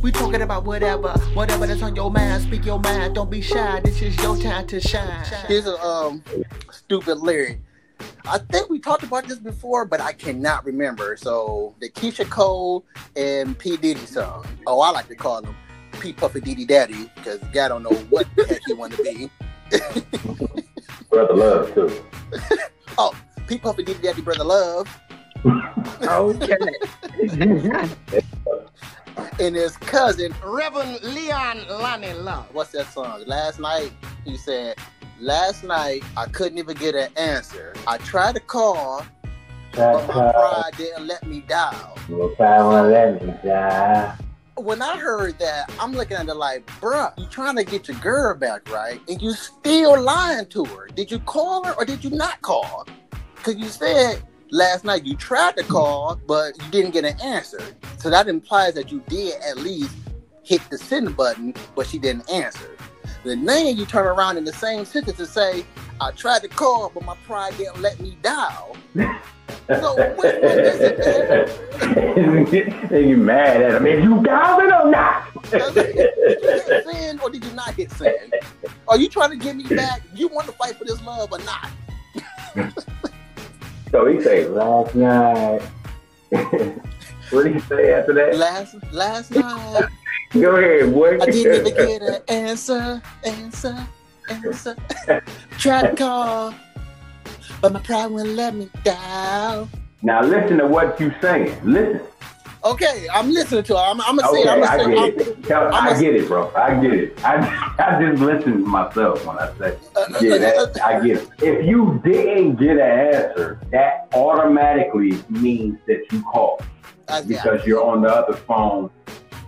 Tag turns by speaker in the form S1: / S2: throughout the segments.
S1: We talking about whatever, whatever that's on your mind. Speak your mind. Don't be shy. This is your time to shine.
S2: Here's a um stupid lyric. I think we talked about this before, but I cannot remember. So the Keyshia Cole and P Diddy song. Oh, I like to call them P Puffy Diddy Daddy because guy don't know what the heck he want to be.
S3: Brother Love too.
S2: oh, P Puffy Diddy Daddy Brother Love.
S4: okay.
S2: and his cousin
S1: Reverend Leon Lonnie Love.
S2: What's that song? Last night he said, "Last night I couldn't even get an answer. I tried to call, but my pride didn't let me dial."
S3: Pride won't let me die.
S2: When I heard that, I'm looking at it like, bruh, you trying to get your girl back, right? And you still lying to her. Did you call her or did you not call? Because you said last night you tried to call, but you didn't get an answer. So that implies that you did at least hit the send button, but she didn't answer. Then then you turn around in the same sentence and say, I tried to call, but my pride didn't let me dial. so which one is
S3: it, man? you mad at him. If you dialed it or not?
S2: did you hit send or did you not hit send? Are you trying to get me back? You want to fight for this love or not?
S3: So he say last night. what did he say after that?
S2: Last last night.
S3: Go ahead, boy.
S2: I didn't even get an answer, answer, answer. Tried to call, but my pride wouldn't let me down.
S3: Now listen to what you saying. Listen.
S2: Okay, I'm listening to it. I'm, I'm gonna say. Okay, I'm gonna
S3: I
S2: say.
S3: Get it. Tell, i get it, bro. I get it. I, I just listen to myself when I say, yeah, that, I get it. If you didn't get an answer, that automatically means that you called because you're on the other phone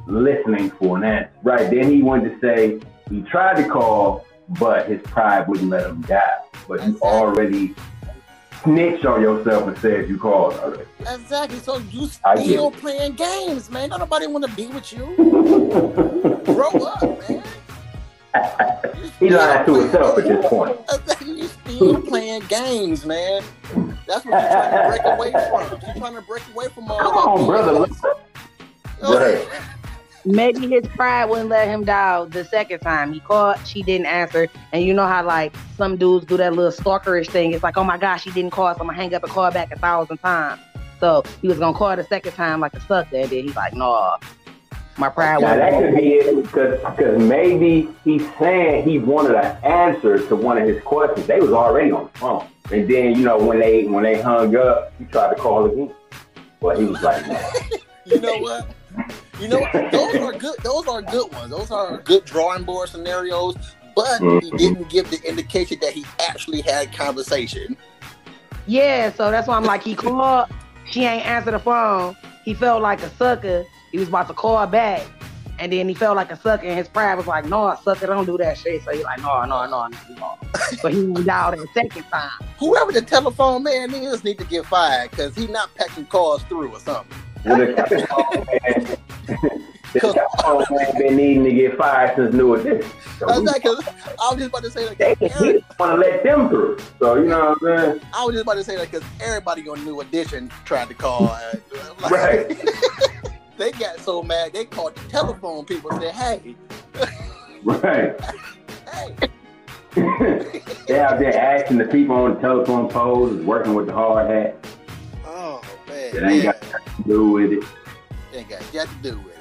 S3: listening for an answer. Right? Then he went to say he tried to call, but his pride wouldn't let him die. But exactly. you already snitched on yourself and said you called already.
S2: Exactly. So you still playing games, man. Don't nobody want to be with you. Grow up, man.
S3: He lied to himself at this point.
S2: You still playing games, man. That's what you're trying to break away from. You're trying to break away from all
S3: Come on, brother.
S4: Oh, right maybe his pride wouldn't let him dial the second time. He called, she didn't answer. And you know how like some dudes do that little stalkerish thing. It's like, oh my gosh, she didn't call, so I'm gonna hang up and call back a thousand times. So he was gonna call the second time like a sucker, and then he's like, no, my pride.
S3: Now that could be it because because maybe he's saying he wanted an answer to one of his questions. They was already on the phone, and then you know when they when they hung up, he tried to call again. Well, he was like, no.
S2: you know what? You know, those are good. Those are good ones. Those are good drawing board scenarios. But mm-hmm. he didn't give the indication that he actually had conversation.
S4: Yeah, so that's why I'm like, he called. She ain't answer the phone. He felt like a sucker. He was about to call back. And then he felt like a sucker, and his pride was like, "No, sucker, don't do that shit." So he's like, "No, no, no, no." so he went out the second time.
S2: Whoever the telephone man is need to get fired because he not packing calls through or something. Well, the telephone
S3: man, the telephone man been needing to get fired since New Edition. So I,
S2: was just about to say like,
S3: they want to let them through. So you know what I'm saying? I
S2: was just about to say that because everybody on New Edition tried to call. Uh, like,
S3: right.
S2: they got so mad they called the telephone people and said, "Hey."
S3: right. hey. they out there asking the people on the telephone poles, working with the hard hat.
S2: Oh man.
S3: It ain't got nothing to do with it.
S2: Ain't got, got to do with